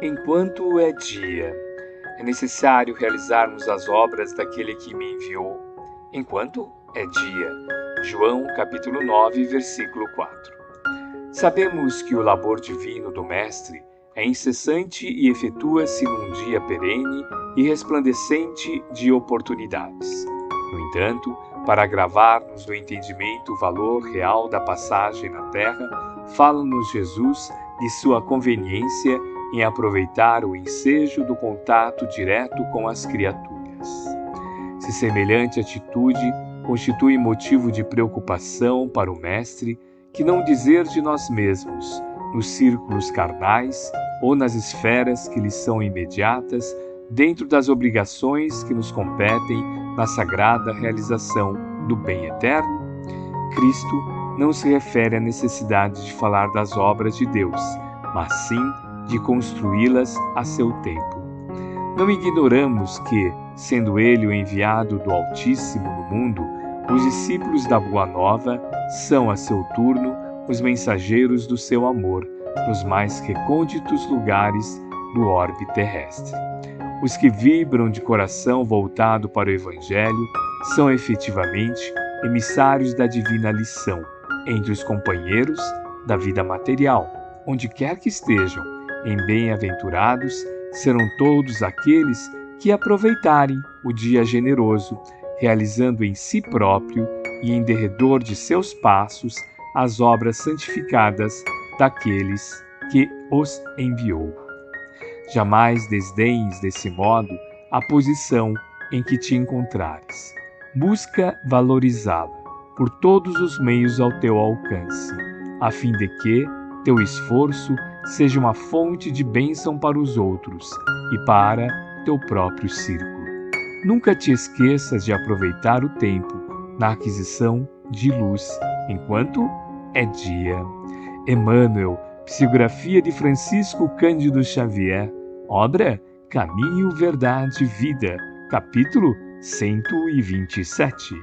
Enquanto é dia, é necessário realizarmos as obras daquele que me enviou. Enquanto é dia. João capítulo 9, versículo 4. Sabemos que o labor divino do Mestre é incessante e efetua-se num dia perene e resplandecente de oportunidades. No entanto, para agravar-nos no entendimento o valor real da passagem na terra, fala-nos Jesus de sua conveniência em aproveitar o ensejo do contato direto com as criaturas. Se semelhante atitude constitui motivo de preocupação para o Mestre, que não dizer de nós mesmos, nos círculos carnais ou nas esferas que lhe são imediatas, dentro das obrigações que nos competem na sagrada realização do bem eterno? Cristo não se refere à necessidade de falar das obras de Deus, mas sim de construí-las a seu tempo. Não ignoramos que, sendo ele o enviado do Altíssimo no mundo, os discípulos da Boa Nova são, a seu turno, os mensageiros do seu amor nos mais recônditos lugares do orbe terrestre. Os que vibram de coração voltado para o Evangelho são efetivamente emissários da divina lição entre os companheiros da vida material, onde quer que estejam, em bem-aventurados serão todos aqueles que aproveitarem o dia generoso, realizando em si próprio e em derredor de seus passos as obras santificadas daqueles que os enviou. Jamais desdenhes desse modo a posição em que te encontrares. Busca valorizá-la por todos os meios ao teu alcance, a fim de que teu esforço seja uma fonte de bênção para os outros e para teu próprio círculo. Nunca te esqueças de aproveitar o tempo na aquisição de luz enquanto é dia. Emmanuel, psicografia de Francisco Cândido Xavier, obra Caminho, Verdade, Vida, capítulo 127.